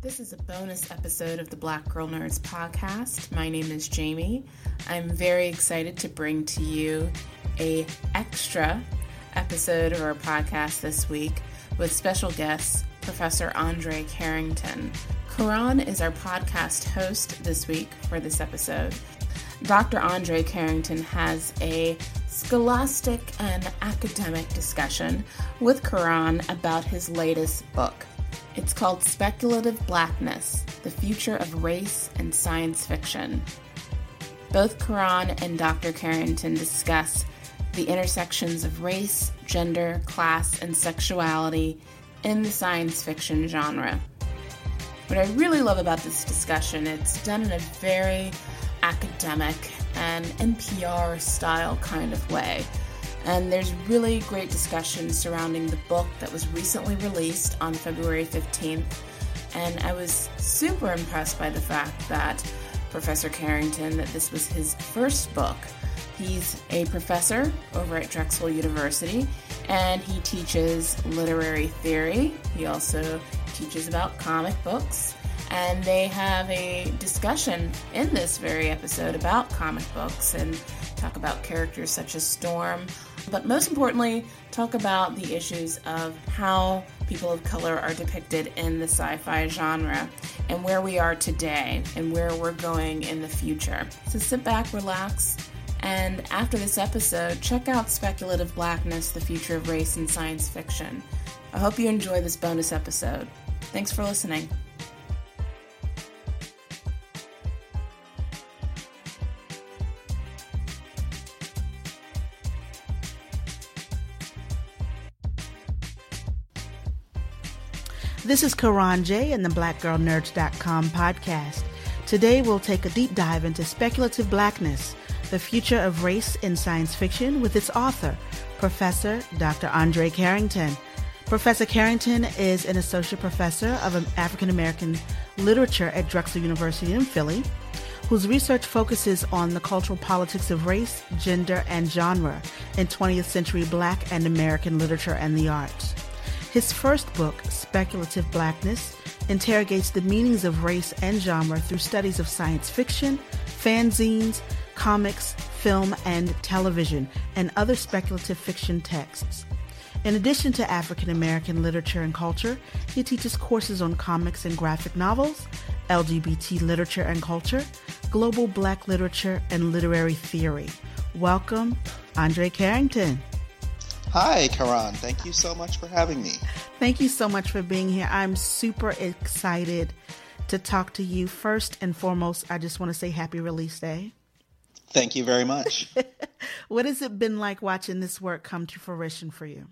This is a bonus episode of the Black Girl Nerds podcast. My name is Jamie. I'm very excited to bring to you a extra episode of our podcast this week with special guest Professor Andre Carrington. Karan is our podcast host this week for this episode. Dr. Andre Carrington has a scholastic and academic discussion with Karan about his latest book. It's called Speculative Blackness The Future of Race and Science Fiction. Both Karan and Dr. Carrington discuss the intersections of race, gender, class, and sexuality in the science fiction genre. What I really love about this discussion, it's done in a very academic and NPR style kind of way. And there's really great discussion surrounding the book that was recently released on February 15th. And I was super impressed by the fact that Professor Carrington, that this was his first book. He's a professor over at Drexel University and he teaches literary theory. He also teaches about comic books. And they have a discussion in this very episode about comic books and talk about characters such as Storm, but most importantly, talk about the issues of how people of color are depicted in the sci fi genre and where we are today and where we're going in the future. So sit back, relax, and after this episode, check out Speculative Blackness The Future of Race in Science Fiction. I hope you enjoy this bonus episode. Thanks for listening. This is Karan J and the BlackGirlNerds.com podcast. Today we'll take a deep dive into speculative blackness, the future of race in science fiction with its author, Professor Dr. Andre Carrington. Professor Carrington is an associate professor of African American literature at Drexel University in Philly, whose research focuses on the cultural politics of race, gender, and genre in 20th century Black and American literature and the arts. His first book, Speculative Blackness, interrogates the meanings of race and genre through studies of science fiction, fanzines, comics, film, and television, and other speculative fiction texts. In addition to African American literature and culture, he teaches courses on comics and graphic novels, LGBT literature and culture, global black literature, and literary theory. Welcome, Andre Carrington. Hi, Karan. Thank you so much for having me. Thank you so much for being here. I'm super excited to talk to you. First and foremost, I just want to say happy release day. Thank you very much. what has it been like watching this work come to fruition for you?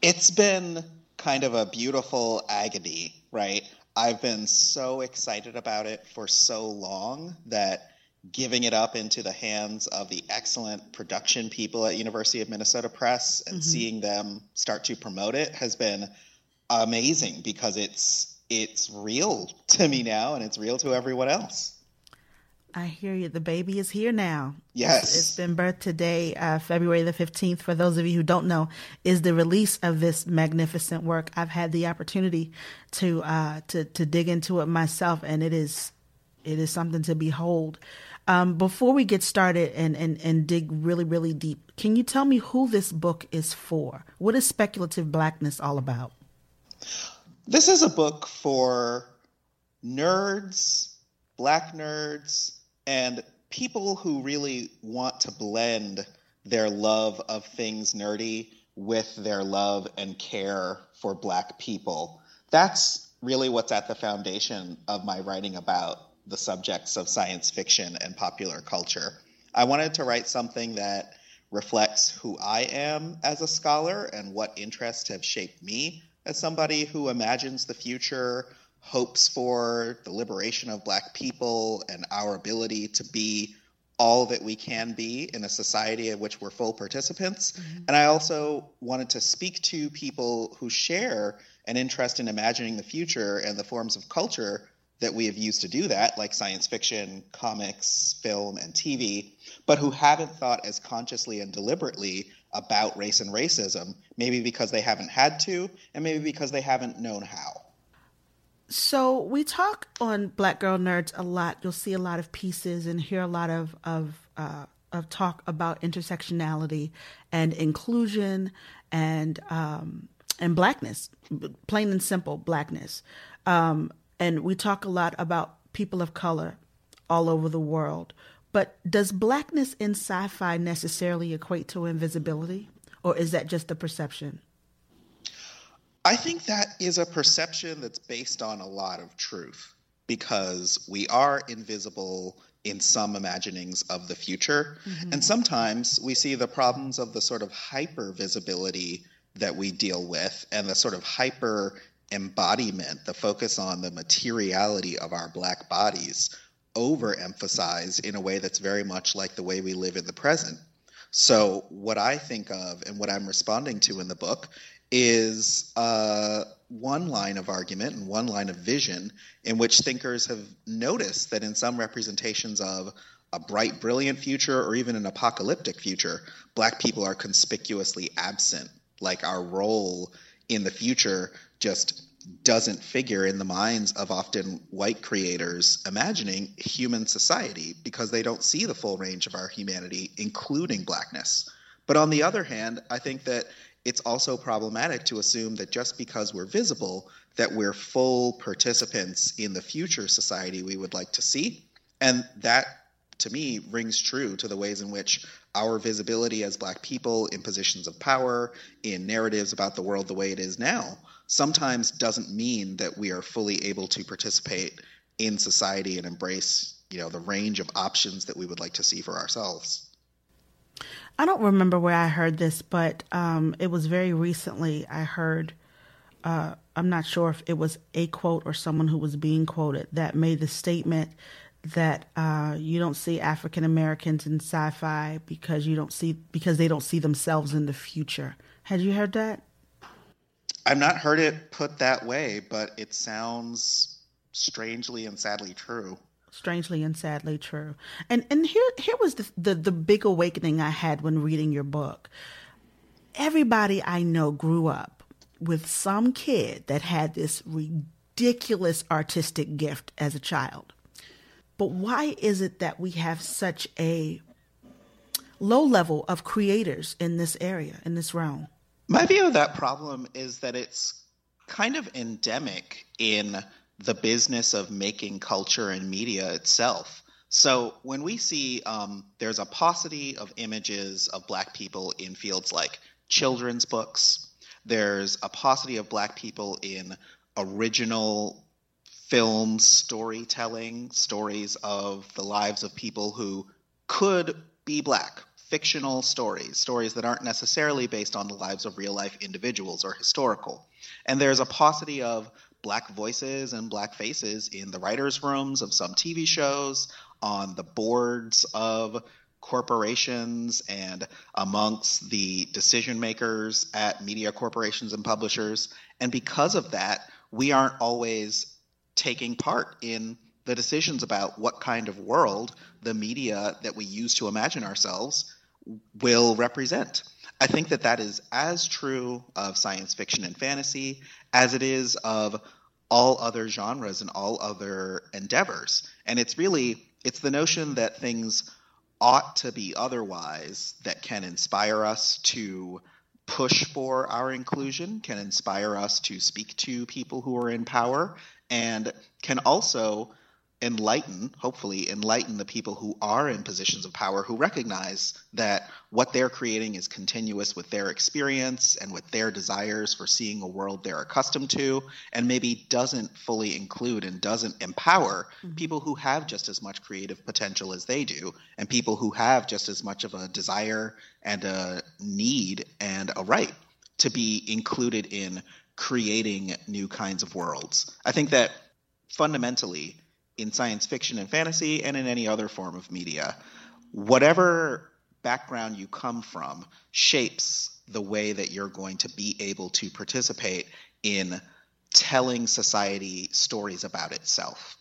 It's been kind of a beautiful agony, right? I've been so excited about it for so long that giving it up into the hands of the excellent production people at University of Minnesota Press and mm-hmm. seeing them start to promote it has been amazing because it's it's real to me now and it's real to everyone else. I hear you. The baby is here now. Yes. it's, it's been birthed today, uh, February the 15th. For those of you who don't know, is the release of this magnificent work. I've had the opportunity to uh, to to dig into it myself, and it is it is something to behold. Um, before we get started and, and, and dig really, really deep, can you tell me who this book is for? What is speculative blackness all about? This is a book for nerds, black nerds, and people who really want to blend their love of things nerdy with their love and care for black people. That's really what's at the foundation of my writing about the subjects of science fiction and popular culture. I wanted to write something that reflects who I am as a scholar and what interests have shaped me as somebody who imagines the future, hopes for the liberation of Black people, and our ability to be all that we can be in a society in which we're full participants. Mm-hmm. And I also wanted to speak to people who share an interest in imagining the future and the forms of culture that we have used to do that, like science fiction, comics, film, and TV, but who haven't thought as consciously and deliberately about race and racism, maybe because they haven't had to, and maybe because they haven't known how. So we talk on Black Girl Nerds a lot. You'll see a lot of pieces and hear a lot of of uh, of talk about intersectionality and inclusion and um, and blackness, plain and simple blackness. Um, and we talk a lot about people of color all over the world. But does blackness in sci-fi necessarily equate to invisibility, or is that just a perception? I think that is a perception that's based on a lot of truth because we are invisible in some imaginings of the future. Mm-hmm. And sometimes we see the problems of the sort of hyper visibility that we deal with and the sort of hyper embodiment, the focus on the materiality of our black bodies, overemphasized in a way that's very much like the way we live in the present. So, what I think of and what I'm responding to in the book is uh, one line of argument and one line of vision in which thinkers have noticed that in some representations of a bright, brilliant future or even an apocalyptic future, black people are conspicuously absent. Like our role in the future just doesn't figure in the minds of often white creators imagining human society because they don't see the full range of our humanity, including blackness. But on the other hand, I think that it's also problematic to assume that just because we're visible, that we're full participants in the future society we would like to see. And that, to me, rings true to the ways in which our visibility as Black people in positions of power, in narratives about the world the way it is now, sometimes doesn't mean that we are fully able to participate in society and embrace, you know, the range of options that we would like to see for ourselves. I don't remember where I heard this, but um, it was very recently. I heard, uh, I'm not sure if it was a quote or someone who was being quoted that made the statement that uh, you don't see African Americans in sci-fi because you don't see because they don't see themselves in the future. Had you heard that? I've not heard it put that way, but it sounds strangely and sadly true strangely and sadly true. And and here here was the, the the big awakening I had when reading your book. Everybody I know grew up with some kid that had this ridiculous artistic gift as a child. But why is it that we have such a low level of creators in this area, in this realm? My view of that problem is that it's kind of endemic in the business of making culture and media itself. So when we see um, there's a paucity of images of Black people in fields like children's books, there's a paucity of Black people in original film storytelling, stories of the lives of people who could be Black, fictional stories, stories that aren't necessarily based on the lives of real life individuals or historical. And there's a paucity of black voices and black faces in the writers' rooms of some TV shows, on the boards of corporations, and amongst the decision makers at media corporations and publishers. And because of that, we aren't always taking part in the decisions about what kind of world the media that we use to imagine ourselves will represent. I think that that is as true of science fiction and fantasy as it is of all other genres and all other endeavors. And it's really it's the notion that things ought to be otherwise that can inspire us to push for our inclusion, can inspire us to speak to people who are in power, and can also enlighten, hopefully, enlighten the people who are in positions of power who recognize that what they're creating is continuous with their experience and with their desires for seeing a world they're accustomed to, and maybe doesn't fully include and doesn't empower mm-hmm. people who have just as much creative potential as they do, and people who have just as much of a desire and a need and a right to be included in creating new kinds of worlds. I think that fundamentally, in science fiction and fantasy and in any other form of media, whatever background you come from shapes the way that you're going to be able to participate in telling society stories about itself.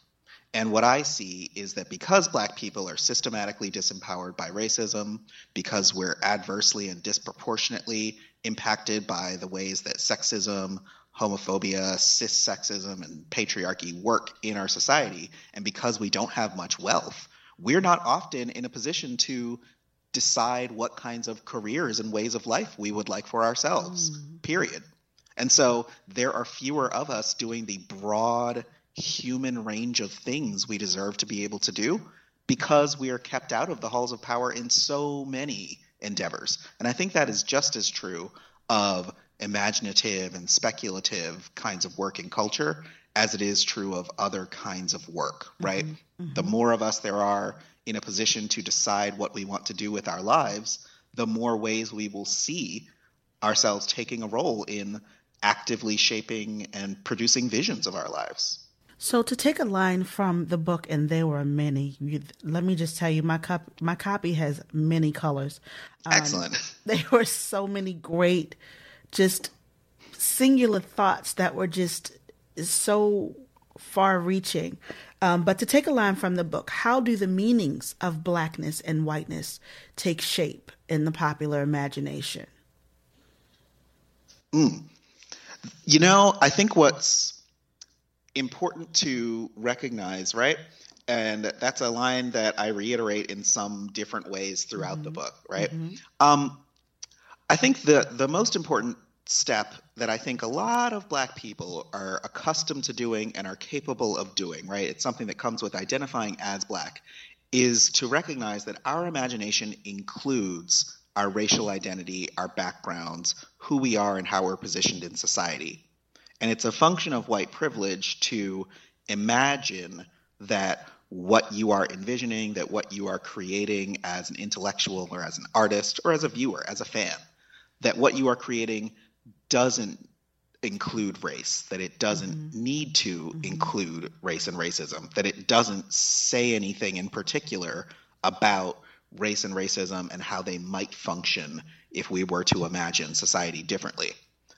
And what I see is that because black people are systematically disempowered by racism, because we're adversely and disproportionately impacted by the ways that sexism, homophobia, cis sexism, and patriarchy work in our society. And because we don't have much wealth, we're not often in a position to decide what kinds of careers and ways of life we would like for ourselves, mm. period. And so there are fewer of us doing the broad human range of things we deserve to be able to do because we are kept out of the halls of power in so many endeavors. And I think that is just as true of imaginative and speculative kinds of work in culture as it is true of other kinds of work, right? Mm-hmm. Mm-hmm. The more of us there are in a position to decide what we want to do with our lives, the more ways we will see ourselves taking a role in actively shaping and producing visions of our lives. So to take a line from the book, and there were many. You, let me just tell you, my cop, my copy has many colors. Um, Excellent. There were so many great, just singular thoughts that were just so far-reaching. Um, but to take a line from the book, how do the meanings of blackness and whiteness take shape in the popular imagination? Mm. You know, I think what's important to recognize, right? And that's a line that I reiterate in some different ways throughout mm-hmm. the book, right? Mm-hmm. Um, I think the the most important step that I think a lot of black people are accustomed to doing and are capable of doing, right? It's something that comes with identifying as black, is to recognize that our imagination includes our racial identity, our backgrounds, who we are, and how we're positioned in society. And it's a function of white privilege to imagine that what you are envisioning, that what you are creating as an intellectual or as an artist or as a viewer, as a fan, that what you are creating doesn't include race, that it doesn't mm-hmm. need to mm-hmm. include race and racism, that it doesn't say anything in particular about race and racism and how they might function if we were to imagine society differently.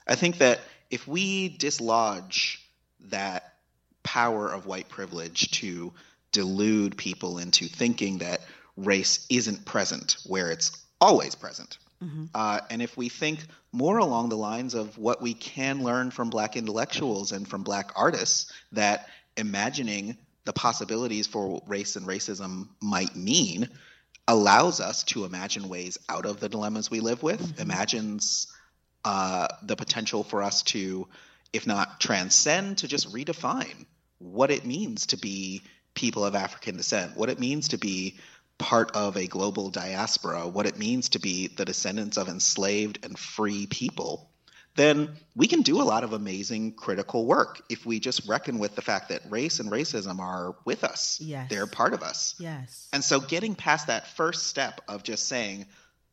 I think that if we dislodge that power of white privilege to delude people into thinking that race isn't present where it's always present, mm-hmm. uh, and if we think more along the lines of what we can learn from black intellectuals and from black artists, that imagining the possibilities for race and racism might mean allows us to imagine ways out of the dilemmas we live with, mm-hmm. imagines uh, the potential for us to, if not transcend, to just redefine what it means to be people of African descent, what it means to be part of a global diaspora, what it means to be the descendants of enslaved and free people, then we can do a lot of amazing critical work if we just reckon with the fact that race and racism are with us. Yes. They're part of us. Yes. And so getting past that first step of just saying,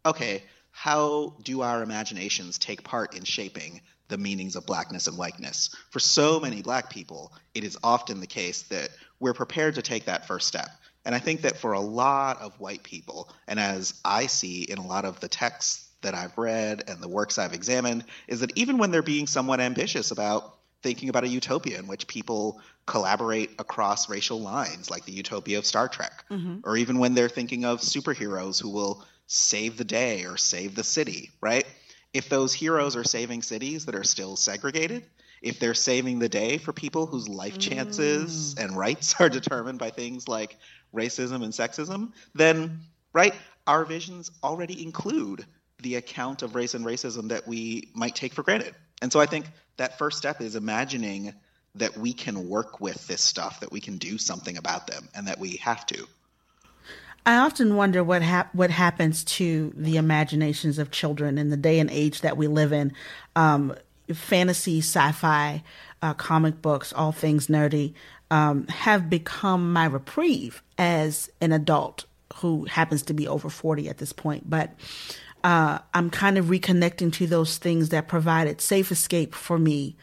okay, how do our imaginations take part in shaping the meanings of blackness and whiteness? For so many black people, it is often the case that we're prepared to take that first step. And I think that for a lot of white people, and as I see in a lot of the texts that I've read and the works I've examined, is that even when they're being somewhat ambitious about thinking about a utopia in which people collaborate across racial lines, like the utopia of Star Trek, mm-hmm. or even when they're thinking of superheroes who will save the day or save the city, right? If those heroes are saving cities that are still segregated, if they're saving the day for people whose life chances mm. and rights are determined by things like racism and sexism, then, right, our visions already include the account of race and racism that we might take for granted. And so I think that first step is imagining that we can work with this stuff, that we can do something about them, and that we have to. I often wonder what hap- what happens to the imaginations of children in the day and age that we live in. Um, fantasy, sci-fi, uh, comic books, all things nerdy, um, have become my reprieve as an adult who happens to be over forty at this point. But uh, I'm kind of reconnecting to those things that provided safe escape for me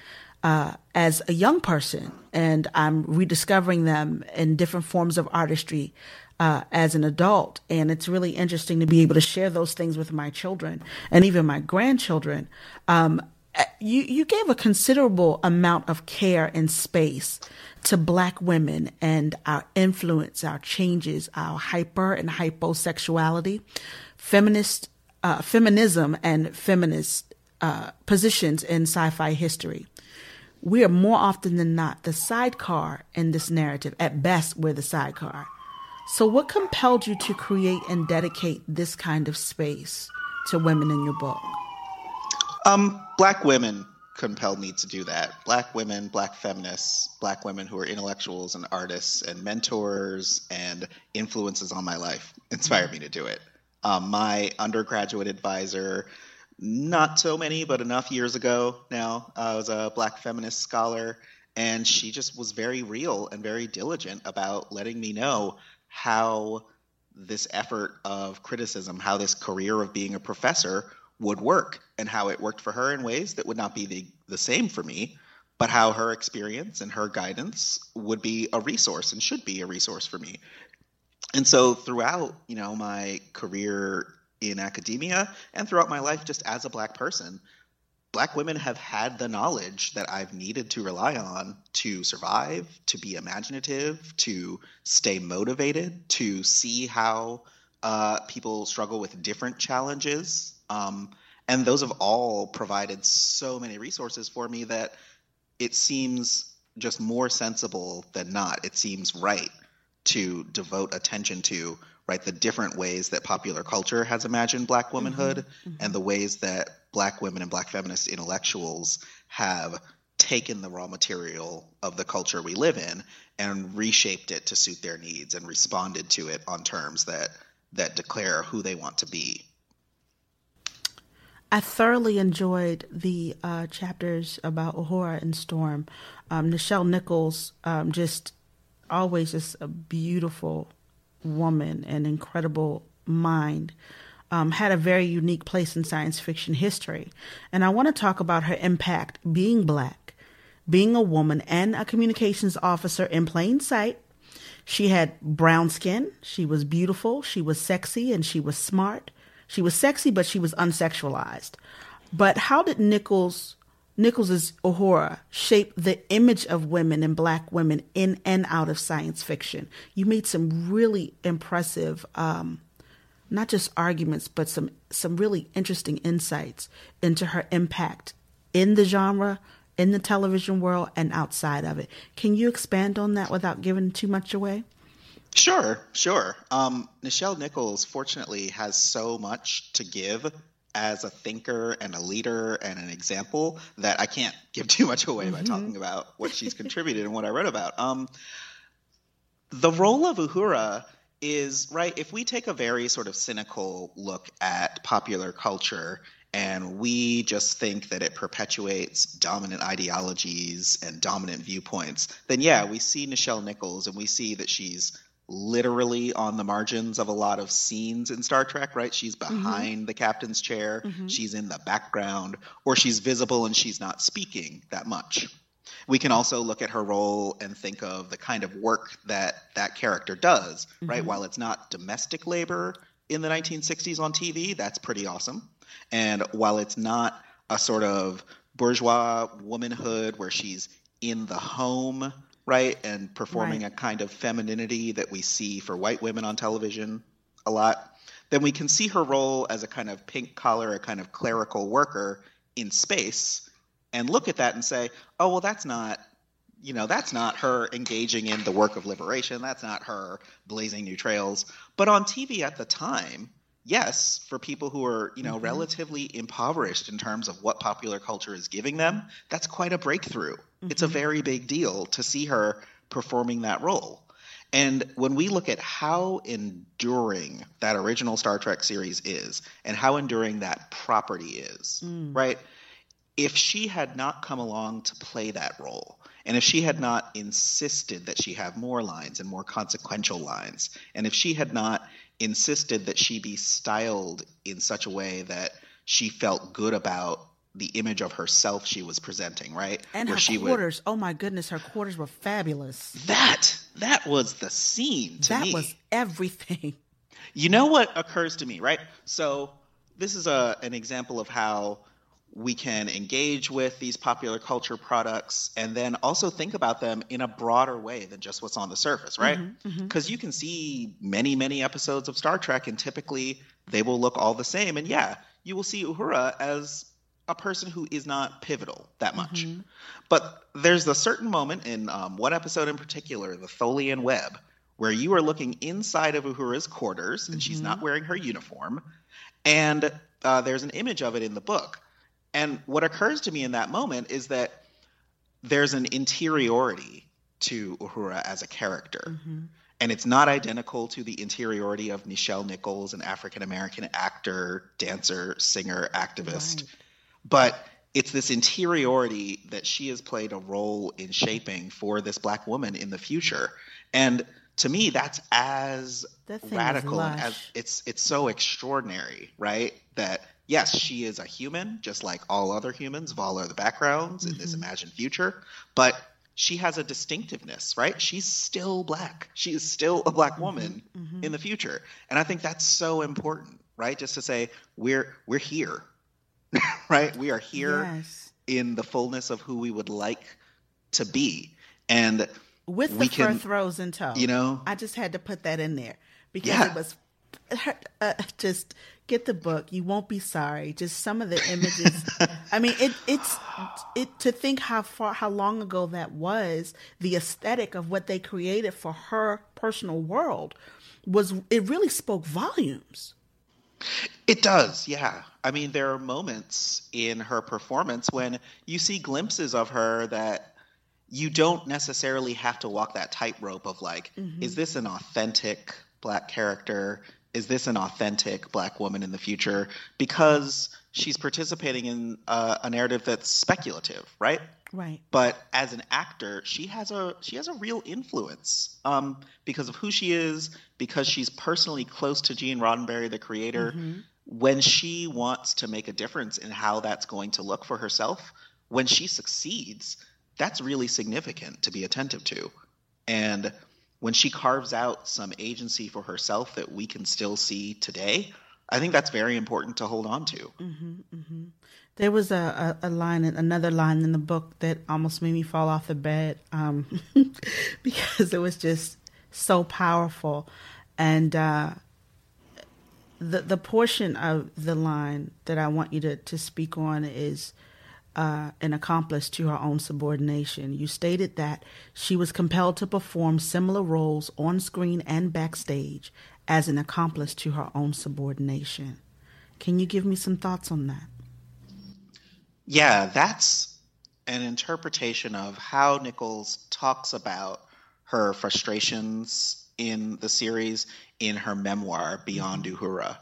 uh, as a young person, and I'm rediscovering them in different forms of artistry uh, as an adult. And it's really interesting to be able to share those things with my children and even my grandchildren. Um, you, you gave a considerable amount of care and space to black women and our influence, our changes, our hyper and hyposexuality, feminist, uh, feminism and feminist uh, positions in sci-fi history. we are more often than not the sidecar in this narrative. At best, we're the sidecar. So, what compelled you to create and dedicate this kind of space to women in your book? Um, black women compelled me to do that. Black women, black feminists, black women who are intellectuals and artists and mentors and influences on my life inspired me to do it. Um, my undergraduate advisor, not so many, but enough years ago now, uh, was a black feminist scholar, and she just was very real and very diligent about letting me know how this effort of criticism, how this career of being a professor would work, and how it worked for her in ways that would not be the, the same for me, but how her experience and her guidance would be a resource and should be a resource for me. And so throughout, you know, my career in academia and throughout my life just as a black person, black women have had the knowledge that I've needed to rely on to survive, to be imaginative, to stay motivated, to see how uh, people struggle with different challenges. Um, and those have all provided so many resources for me that it seems just more sensible than not. It seems right to devote attention to right the different ways that popular culture has imagined black womanhood mm-hmm, mm-hmm. and the ways that black women and black feminist intellectuals have taken the raw material of the culture we live in and reshaped it to suit their needs and responded to it on terms that that declare who they want to be I thoroughly enjoyed the uh, chapters about Uhura and Storm. Um, Nichelle Nichols, um, just always just a beautiful woman, an incredible mind, um, had a very unique place in science fiction history. And I want to talk about her impact being black, being a woman, and a communications officer in plain sight. She had brown skin, she was beautiful, she was sexy, and she was smart. She was sexy, but she was unsexualized. But how did Nichols Nichols's Uhura shape the image of women and black women in and out of science fiction. You made some really impressive, um, not just arguments, but some some really interesting insights into her impact in the genre, in the television world, and outside of it. Can you expand on that without giving too much away? Sure, sure. Um, Nichelle Nichols, fortunately, has so much to give as a thinker and a leader and an example that I can't give too much away mm-hmm. by talking about what she's contributed and what I read about. Um, the role of Uhura is right. If we take a very sort of cynical look at popular culture and we just think that it perpetuates dominant ideologies and dominant viewpoints, then yeah, we see Nichelle Nichols and we see that she's literally on the margins of a lot of scenes in Star Trek, right? She's mm-hmm. behind mm-hmm. the captain's chair, mm-hmm. she's in the background, or she's visible and she's not speaking that much. We can also look at her role and think of the kind of work that that character does, mm-hmm. right? While it's not domestic labor in the 1960s on TV, that's pretty awesome. And while it's not a sort of bourgeois womanhood where she's in the home right? And performing right. a kind of femininity that we see for white women on television a lot, then we can see her role as a kind of pink collar, a kind of clerical worker in space and look at that and say, oh, well, that's not. You know, that's not her engaging in the work of liberation. That's not her blazing new trails. But on TV at the time, yes, for people who are, you know, mm-hmm. relatively impoverished in terms of what popular culture is giving them, that's quite a breakthrough. Mm-hmm. It's a mm-hmm. very big deal to see her performing that role. And when we look at how enduring that original Star Trek series is and how enduring that property is, mm. right? If she had not come along to play that role, and if she had not insisted that she have more lines and more consequential lines, and if she had not insisted that she be styled in such a way that she felt good about the image of herself she was presenting, right? And Where her quarters. Would, oh my goodness, her quarters were fabulous. That that was the scene to that me. That was everything. You know what occurs to me, right? So this is a an example of how we can engage with these popular culture products and then also think about them in a broader way than just what's on the surface, right? Because mm-hmm, mm-hmm. you can see many, many episodes of Star Trek, and typically they will look all the same. And yeah, you will see Uhura as a person who is not pivotal that much. Mm-hmm. But there's a certain moment in um, one episode in particular, the Tholian Web, where you are looking inside of Uhura's quarters and mm-hmm. she's not wearing her uniform. And uh, there's an image of it in the book. And what occurs to me in that moment is that there's an interiority to Uhura as a character. Mm-hmm. And it's not identical to the interiority of Nichelle Nichols, an African American actor, dancer, singer, activist. Right. But it's this interiority that she has played a role in shaping for this black woman in the future. And to me, that's as that radical as it's it's so extraordinary, right? That yes, she is a human, just like all other humans of all other backgrounds mm-hmm. in this mm-hmm. imagined future, but she has a distinctiveness, right? She's still black. She is still a black mm-hmm. woman mm-hmm. in the future. And I think that's so important, right? Just to say we're we're here. right? We are here yes. in the fullness of who we would like to be. And with the can, fur throws in tow. You know, I just had to put that in there because yeah. it was uh, just get the book. You won't be sorry. Just some of the images. I mean, it it's it to think how far how long ago that was. The aesthetic of what they created for her personal world was it really spoke volumes. It does, yeah. I mean, there are moments in her performance when you see glimpses of her that you don't necessarily have to walk that tightrope of like, mm-hmm. is this an authentic black character? Is this an authentic black woman in the future? Because she's participating in uh, a narrative that's speculative, right? Right. But as an actor, she has a she has a real influence um, because of who she is, because she's personally close to Gene Roddenberry, the creator. Mm-hmm. When she wants to make a difference in how that's going to look for herself, when she succeeds, that's really significant to be attentive to. And when she carves out some agency for herself that we can still see today, I think that's very important to hold on to. Mm-hmm, mm-hmm. There was a, a, a, line, another line in the book that almost made me fall off the bed um, because it was just so powerful. And uh, the the portion of the line that I want you to, to speak on is uh, an accomplice to her own subordination. You stated that she was compelled to perform similar roles on screen and backstage as an accomplice to her own subordination. Can you give me some thoughts on that? Yeah, that's an interpretation of how Nichols talks about her frustrations in the series in her memoir, Beyond mm-hmm. Uhura.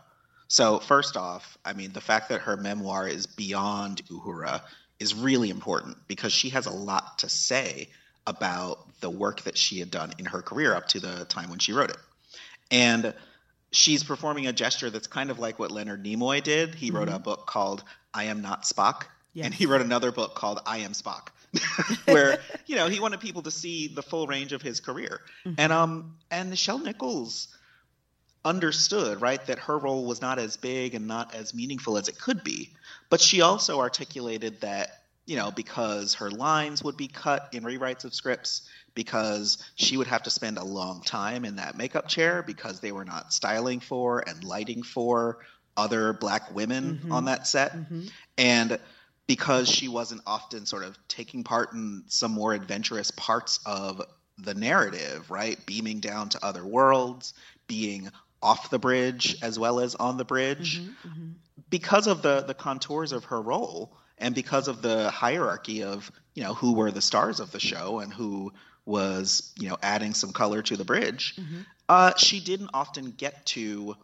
So, first off, I mean, the fact that her memoir is beyond Uhura is really important because she has a lot to say about the work that she had done in her career up to the time when she wrote it. And she's performing a gesture that's kind of like what Leonard Nimoy did. He mm-hmm. wrote a book called I Am Not Spock. Yes. And he wrote another book called I Am Spock, where you know he wanted people to see the full range of his career. Mm-hmm. And um and Nichelle Nichols understood, right, that her role was not as big and not as meaningful as it could be. But she also articulated that, you know, because her lines would be cut in rewrites of scripts, because she would have to spend a long time in that makeup chair because they were not styling for and lighting for other black women mm-hmm. on that set. Mm-hmm. And because she wasn't often sort of taking part in some more adventurous parts of the narrative, right? Beaming down to other worlds, being off the bridge as well as on the bridge mm-hmm, mm-hmm. because of the the contours of her role and because of the hierarchy of you know who were the stars of the show and who was you know adding some color to the bridge mm-hmm. uh, she didn't often get to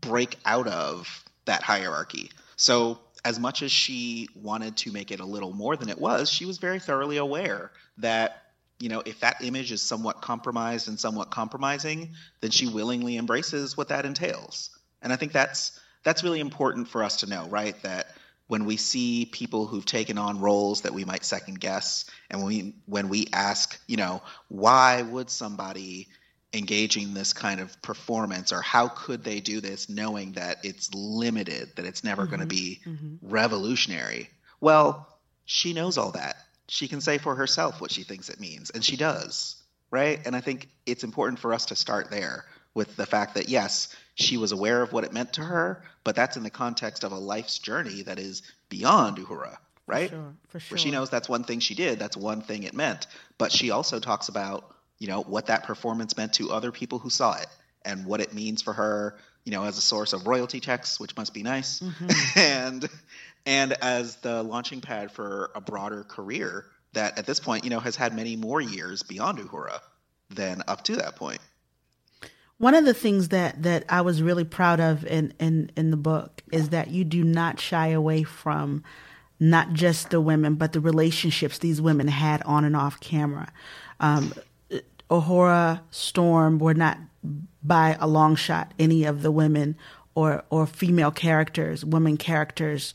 break out of that hierarchy so as much as she wanted to make it a little more than it was she was very thoroughly aware that you know, if that image is somewhat compromised and somewhat compromising, then she willingly embraces what that entails. And I think that's that's really important for us to know, right? That when we see people who've taken on roles that we might second guess, and when we when we ask, you know, why would somebody engaging this kind of performance or how could they do this knowing that it's limited, that it's never mm-hmm. going to be mm-hmm. revolutionary? Well, she knows all that she can say for herself what she thinks it means, and she does, right? And I think it's important for us to start there with the fact that yes, she was aware of what it meant to her, but that's in the context of a life's journey that is beyond Uhura, right? For sure, for sure. Where she knows that's one thing she did, that's one thing it meant, but she also talks about, you know, what that performance meant to other people who saw it and what it means for her, you know, as a source of royalty checks, which must be nice, mm-hmm. and and as the launching pad for a broader career that at this point, you know, has had many more years beyond Uhura than up to that point. One of the things that, that I was really proud of in, in, in the book is that you do not shy away from not just the women, but the relationships these women had on and off camera. Um, Uhura, Storm were not by a long shot any of the women or, or female characters, women characters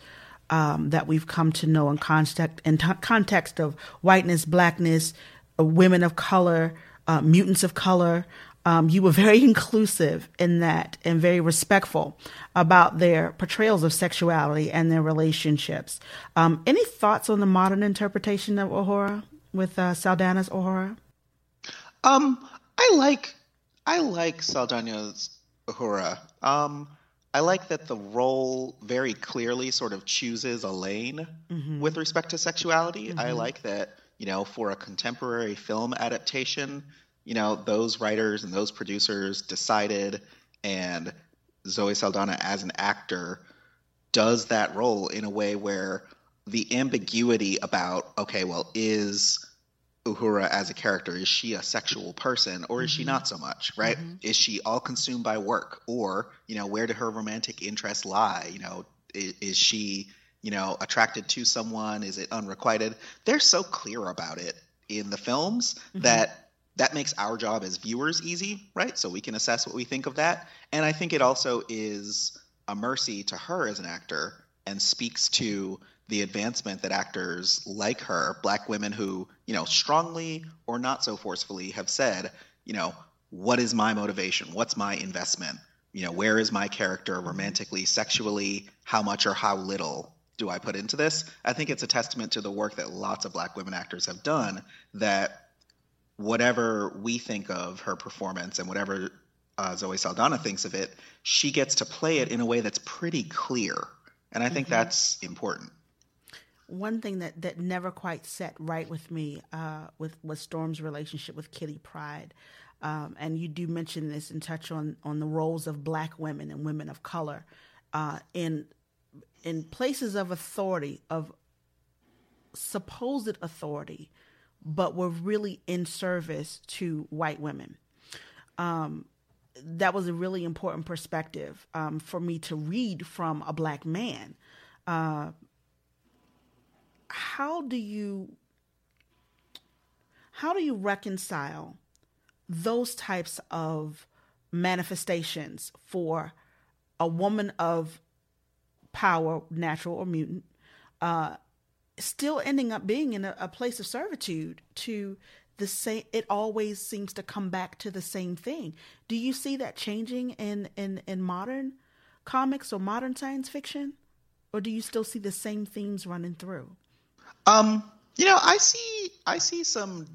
um, that we've come to know in context in t- context of whiteness, blackness, uh, women of color, uh, mutants of color. Um, you were very inclusive in that and very respectful about their portrayals of sexuality and their relationships. Um, any thoughts on the modern interpretation of Uhura with uh, Saldana's Uhura? Um, I like I like Saldana's Uhura. Um, I like that the role very clearly sort of chooses a lane mm-hmm. with respect to sexuality. Mm-hmm. I like that, you know, for a contemporary film adaptation, you know, those writers and those producers decided and Zoe Saldana as an actor does that role in a way where the ambiguity about okay, well, is Uhura as a character? Is she a sexual person or is mm-hmm. she not so much, right? Mm-hmm. Is she all consumed by work or, you know, where do her romantic interests lie? You know, is, is she, you know, attracted to someone? Is it unrequited? They're so clear about it in the films mm-hmm. that that makes our job as viewers easy, right? So we can assess what we think of that. And I think it also is a mercy to her as an actor and speaks to the advancement that actors like her, black women who, you know, strongly or not so forcefully have said, you know, what is my motivation? What's my investment? You know, where is my character romantically, sexually? How much or how little do I put into this? I think it's a testament to the work that lots of black women actors have done that whatever we think of her performance and whatever uh, Zoe Saldana thinks of it, she gets to play it in a way that's pretty clear. And I think mm-hmm. that's important one thing that, that never quite set right with me uh, with was Storm's relationship with Kitty Pryde. Um, and you do mention this and touch on, on the roles of black women and women of color uh, in in places of authority, of supposed authority, but were really in service to white women. Um, that was a really important perspective um, for me to read from a black man. Uh, how do you how do you reconcile those types of manifestations for a woman of power, natural or mutant, uh, still ending up being in a, a, place of servitude to the same it always seems to come back to the same thing. Do you see that changing in in in modern comics or modern science fiction? Or do you still see the same themes running through um, you know, I see I see some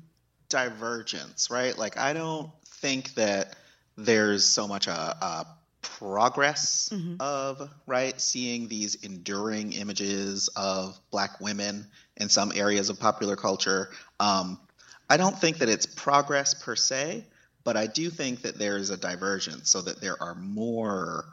divergence, right? Like I don't think that there's so much a, a progress mm-hmm. of right seeing these enduring images of black women in some areas of popular culture. Um, I don't think that it's progress per se, but I do think that there is a divergence so that there are more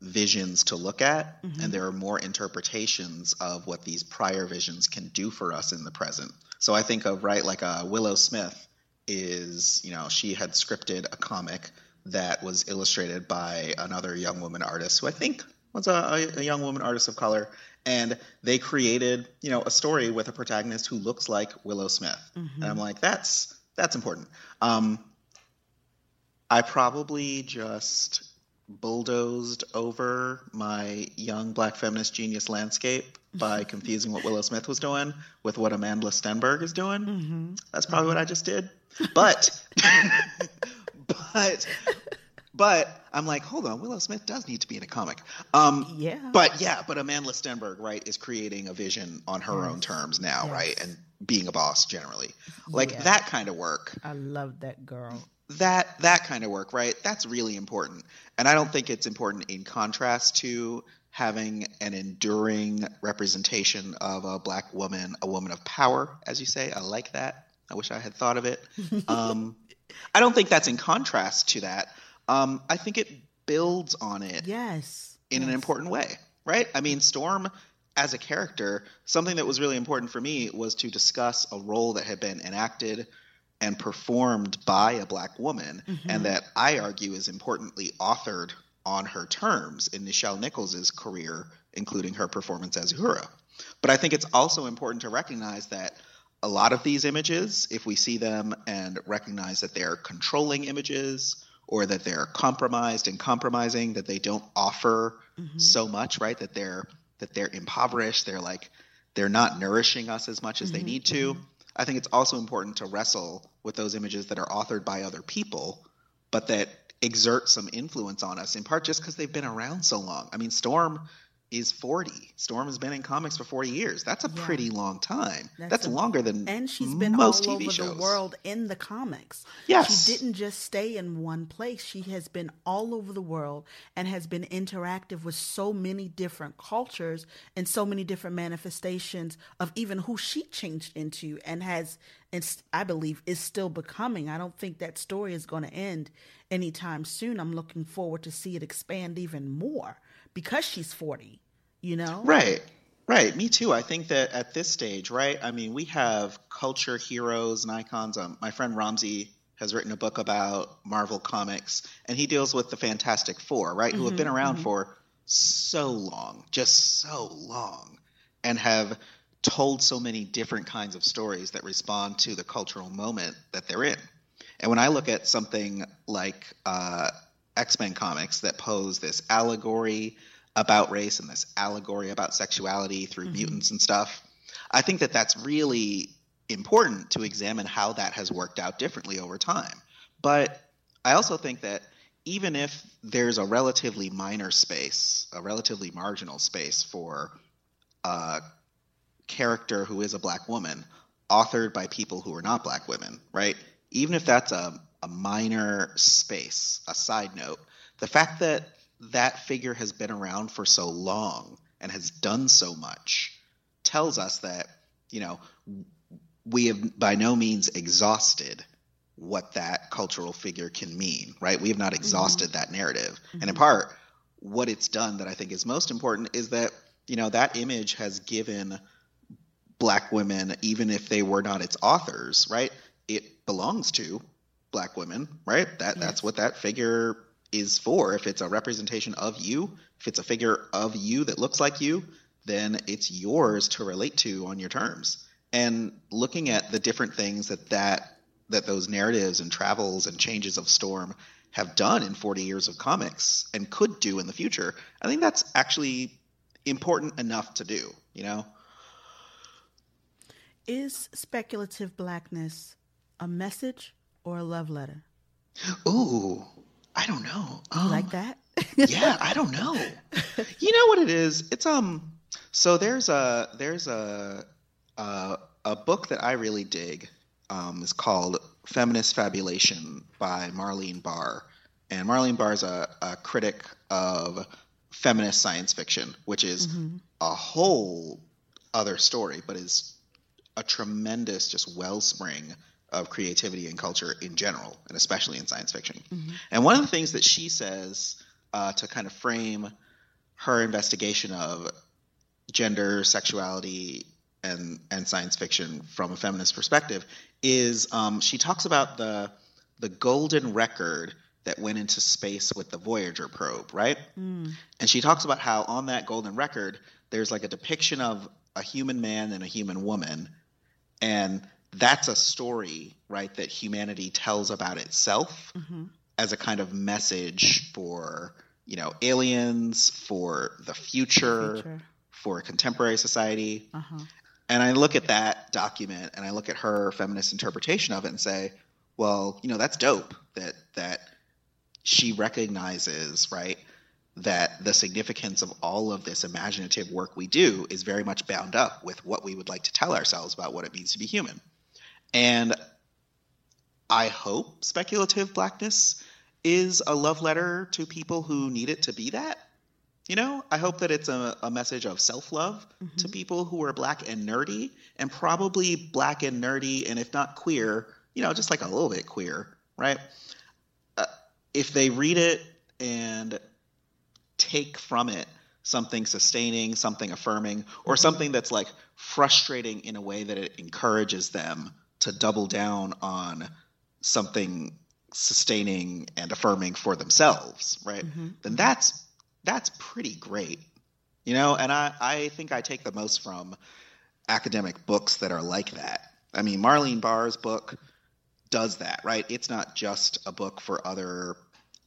visions to look at mm-hmm. and there are more interpretations of what these prior visions can do for us in the present so i think of right like uh, willow smith is you know she had scripted a comic that was illustrated by another young woman artist who i think was a, a young woman artist of color and they created you know a story with a protagonist who looks like willow smith mm-hmm. and i'm like that's that's important um, i probably just bulldozed over my young black feminist genius landscape by confusing what Willow Smith was doing with what Amandla Stenberg is doing. Mm-hmm. That's probably what I just did. But, but, but I'm like, hold on, Willow Smith does need to be in a comic. Um, yeah. But yeah, but Amandla Stenberg, right, is creating a vision on her yes. own terms now, yes. right, and being a boss generally, like yes. that kind of work. I love that girl. That that kind of work, right? That's really important. And I don't think it's important in contrast to having an enduring representation of a black woman, a woman of power, as you say. I like that. I wish I had thought of it. Um, I don't think that's in contrast to that. Um, I think it builds on it. Yes. In yes. an important way, right? I mean, Storm as a character, something that was really important for me was to discuss a role that had been enacted and performed by a black woman, mm-hmm. and that I argue is importantly authored on her terms in Nichelle Nichols' career, including her performance as Uhura. But I think it's also important to recognize that a lot of these images, if we see them and recognize that they're controlling images or that they're compromised and compromising, that they don't offer mm-hmm. so much, right? That they're that they're impoverished, they're like they're not nourishing us as much as mm-hmm. they need to. Mm-hmm. I think it's also important to wrestle with those images that are authored by other people, but that exert some influence on us, in part just because they've been around so long. I mean, Storm is 40. Storm has been in comics for 40 years. That's a yeah. pretty long time. That's, That's a, longer than And she's been most all TV over shows. the world in the comics. Yes. She didn't just stay in one place. She has been all over the world and has been interactive with so many different cultures and so many different manifestations of even who she changed into and has and I believe is still becoming. I don't think that story is going to end anytime soon. I'm looking forward to see it expand even more because she's 40, you know? Right. Right. Me too. I think that at this stage, right? I mean, we have culture heroes and icons. Um, my friend Ramzi has written a book about Marvel Comics, and he deals with the Fantastic Four, right? Mm-hmm, Who have been mm-hmm, around mm-hmm. for so long, just so long, and have told so many different kinds of stories that respond to the cultural moment that they're in. And when I look at something like uh, X Men comics that pose this allegory about race and this allegory about sexuality through mm-hmm. mutants and stuff. I think that that's really important to examine how that has worked out differently over time. But I also think that even if there's a relatively minor space, a relatively marginal space for a character who is a black woman, authored by people who are not black women, right? Even if that's a a minor space, a side note. The fact that that figure has been around for so long and has done so much tells us that, you know, we have by no means exhausted what that cultural figure can mean, right? We have not mm-hmm. exhausted mm-hmm. that narrative. Mm-hmm. And in part, what it's done that I think is most important is that, you know, that image has given black women, even if they were not its authors, right? It belongs to black women, right? That yes. that's what that figure is for. If it's a representation of you, if it's a figure of you that looks like you, then it's yours to relate to on your terms. And looking at the different things that that that those narratives and travels and changes of Storm have done in 40 years of comics and could do in the future, I think that's actually important enough to do, you know? Is speculative blackness a message or a love letter? Ooh, I don't know. Um, like that? yeah, I don't know. You know what it is? It's um. So there's a there's a a, a book that I really dig. Um, is called Feminist Fabulation by Marleen Barr, and Marleen Barr is a, a critic of feminist science fiction, which is mm-hmm. a whole other story, but is a tremendous just wellspring of creativity and culture in general, and especially in science fiction. Mm-hmm. And one of the things that she says uh, to kind of frame her investigation of gender, sexuality, and and science fiction from a feminist perspective is um, she talks about the the golden record that went into space with the Voyager probe, right? Mm. And she talks about how on that golden record there's like a depiction of a human man and a human woman, and that's a story, right, that humanity tells about itself mm-hmm. as a kind of message for, you know, aliens, for the future, the future. for contemporary society. Uh-huh. And I look at that document and I look at her feminist interpretation of it and say, well, you know, that's dope that that she recognizes, right, that the significance of all of this imaginative work we do is very much bound up with what we would like to tell ourselves about what it means to be human. And I hope speculative blackness is a love letter to people who need it to be that. You know, I hope that it's a, a message of self love mm-hmm. to people who are black and nerdy, and probably black and nerdy, and if not queer, you know, just like a little bit queer, right? Uh, if they read it and take from it something sustaining, something affirming, or mm-hmm. something that's like frustrating in a way that it encourages them to double down on something sustaining and affirming for themselves, right? Mm-hmm. Then that's that's pretty great. You know, and I, I think I take the most from academic books that are like that. I mean, Marleen Barr's book does that, right? It's not just a book for other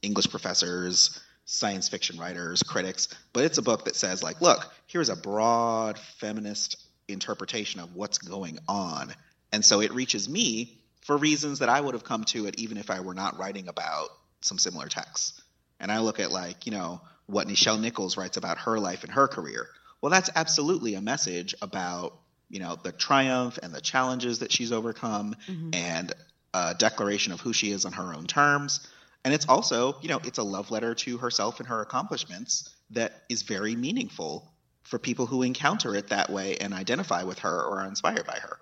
English professors, science fiction writers, critics, but it's a book that says, like, look, here's a broad feminist interpretation of what's going on. And so it reaches me for reasons that I would have come to it even if I were not writing about some similar texts. And I look at, like, you know, what Nichelle Nichols writes about her life and her career. Well, that's absolutely a message about you know the triumph and the challenges that she's overcome, mm-hmm. and a declaration of who she is on her own terms. And it's also you know it's a love letter to herself and her accomplishments that is very meaningful for people who encounter it that way and identify with her or are inspired by her.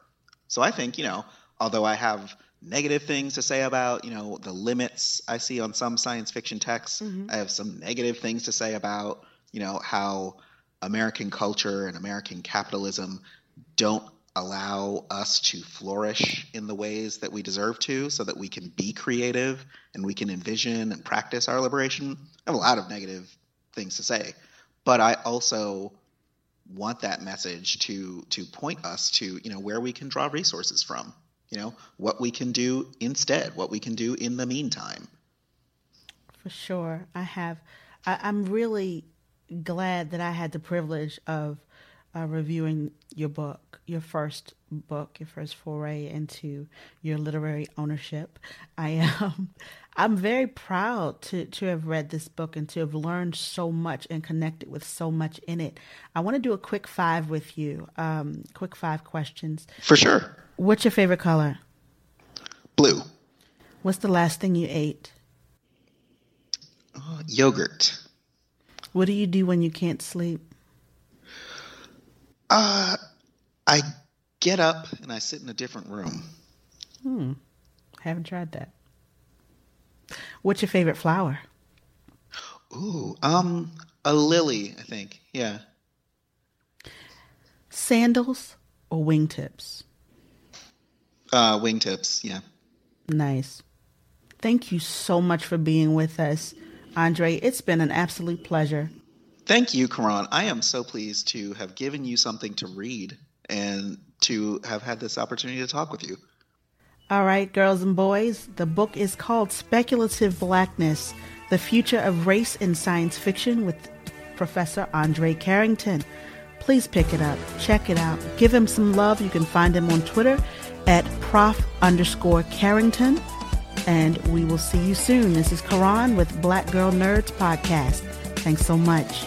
So I think you know although I have negative things to say about you know the limits I see on some science fiction texts. Mm-hmm. I have some negative things to say about you know how American culture and American capitalism don't allow us to flourish in the ways that we deserve to so that we can be creative and we can envision and practice our liberation. I have a lot of negative things to say, but I also want that message to to point us to you know where we can draw resources from you know what we can do instead what we can do in the meantime. For sure. I have I, am really glad that i had the privilege of uh, reviewing your book your first book your first foray into your literary ownership. I am i'm very proud to to have read this book and to have learned so much and connected with so much in it i want to do a quick five with you um, quick five questions for sure What's your favorite color? Blue. What's the last thing you ate? Uh, yogurt. What do you do when you can't sleep? Uh, I get up and I sit in a different room. Hmm. Haven't tried that. What's your favorite flower? Ooh, um, a lily, I think. Yeah. Sandals or wingtips? Uh, wingtips, yeah. Nice. Thank you so much for being with us, Andre. It's been an absolute pleasure. Thank you, Karan. I am so pleased to have given you something to read and to have had this opportunity to talk with you. All right, girls and boys, the book is called Speculative Blackness The Future of Race in Science Fiction with Professor Andre Carrington. Please pick it up, check it out, give him some love. You can find him on Twitter at prof underscore Carrington. And we will see you soon. This is Karan with Black Girl Nerds Podcast. Thanks so much.